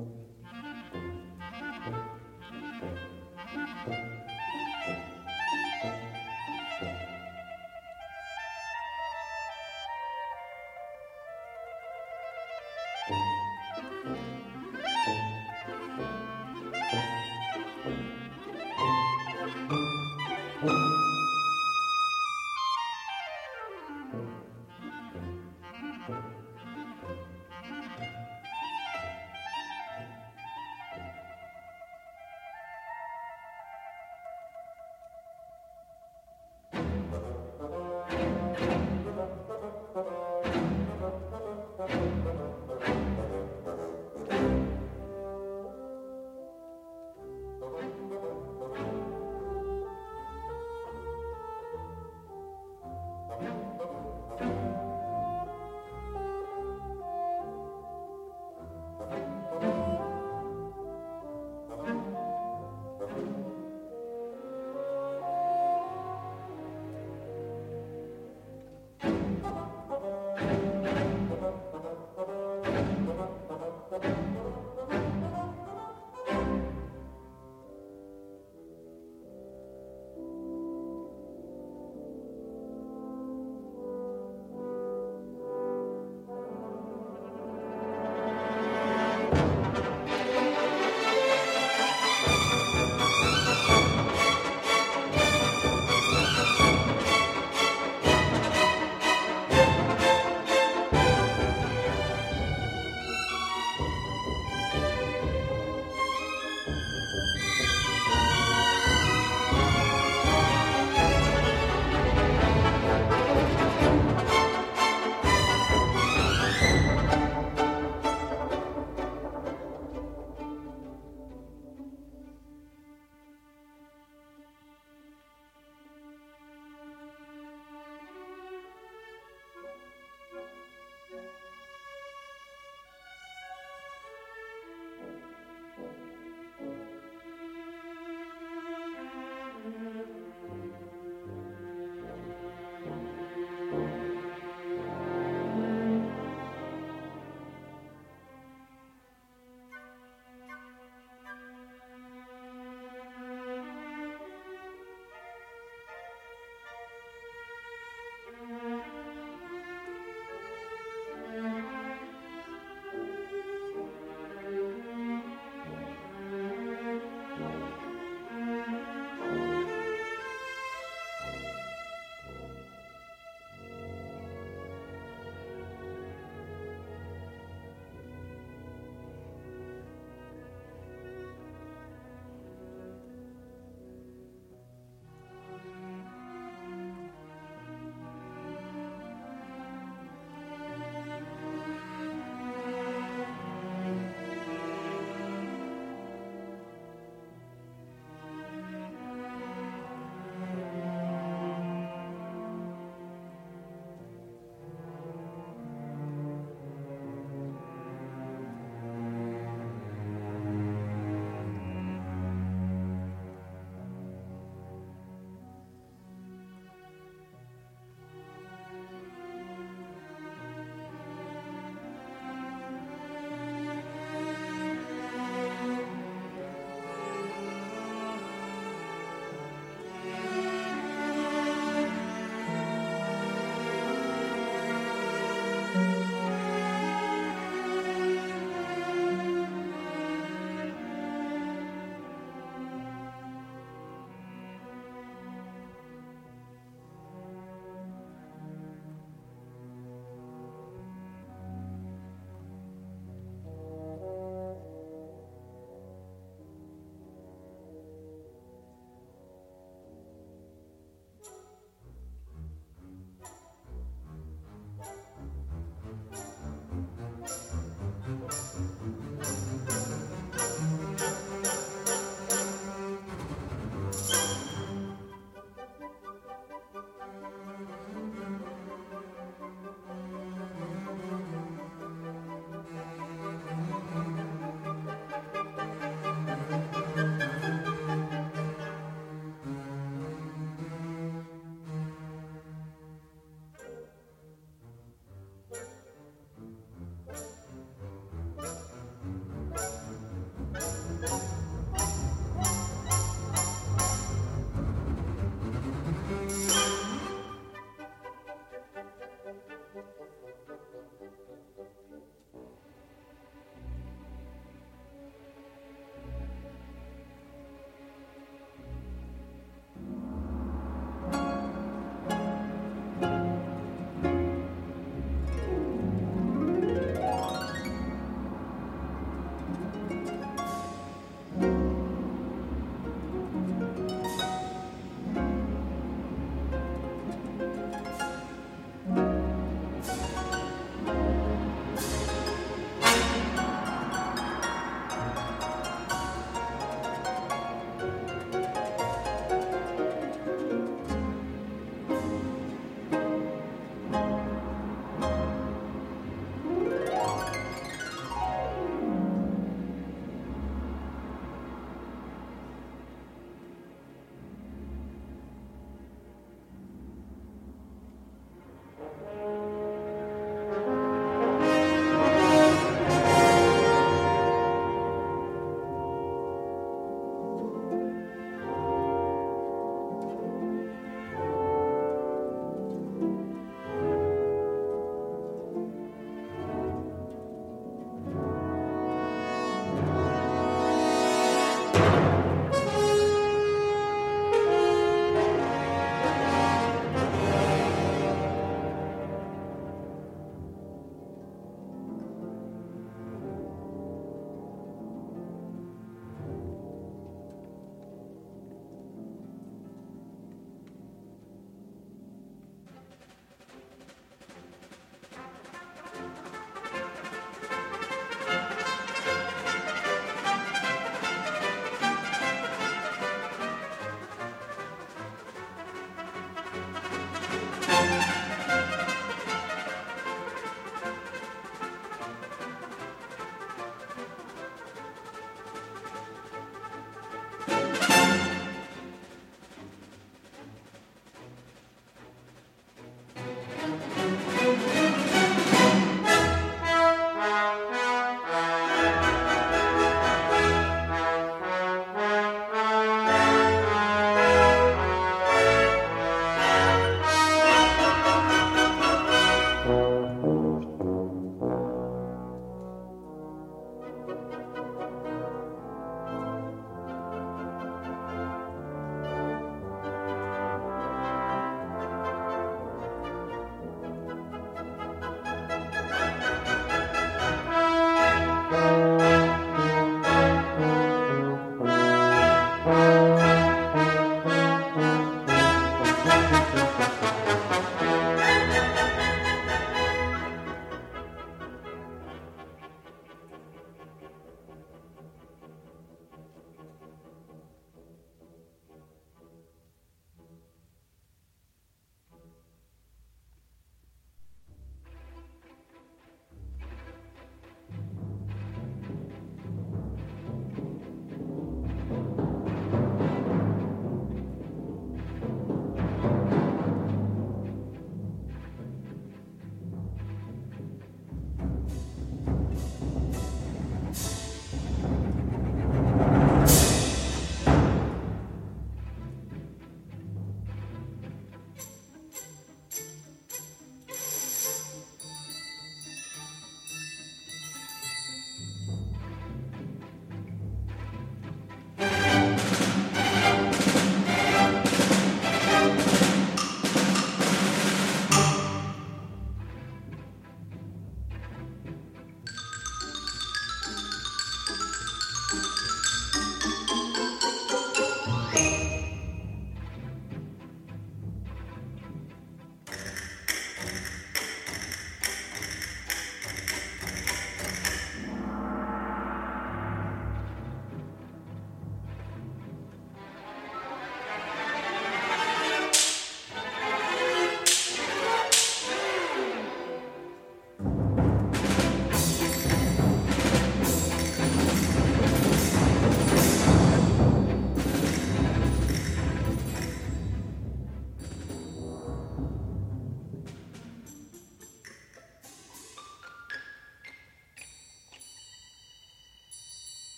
Amen.